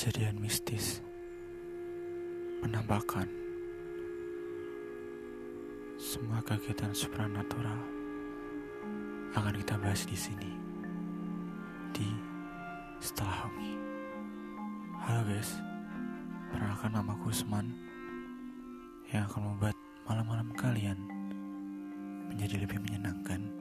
kejadian mistis, menambahkan semua kegiatan supranatural akan kita bahas di sini di Setelah ini. Halo guys, perkenalkan nama Usman yang akan membuat malam-malam kalian menjadi lebih menyenangkan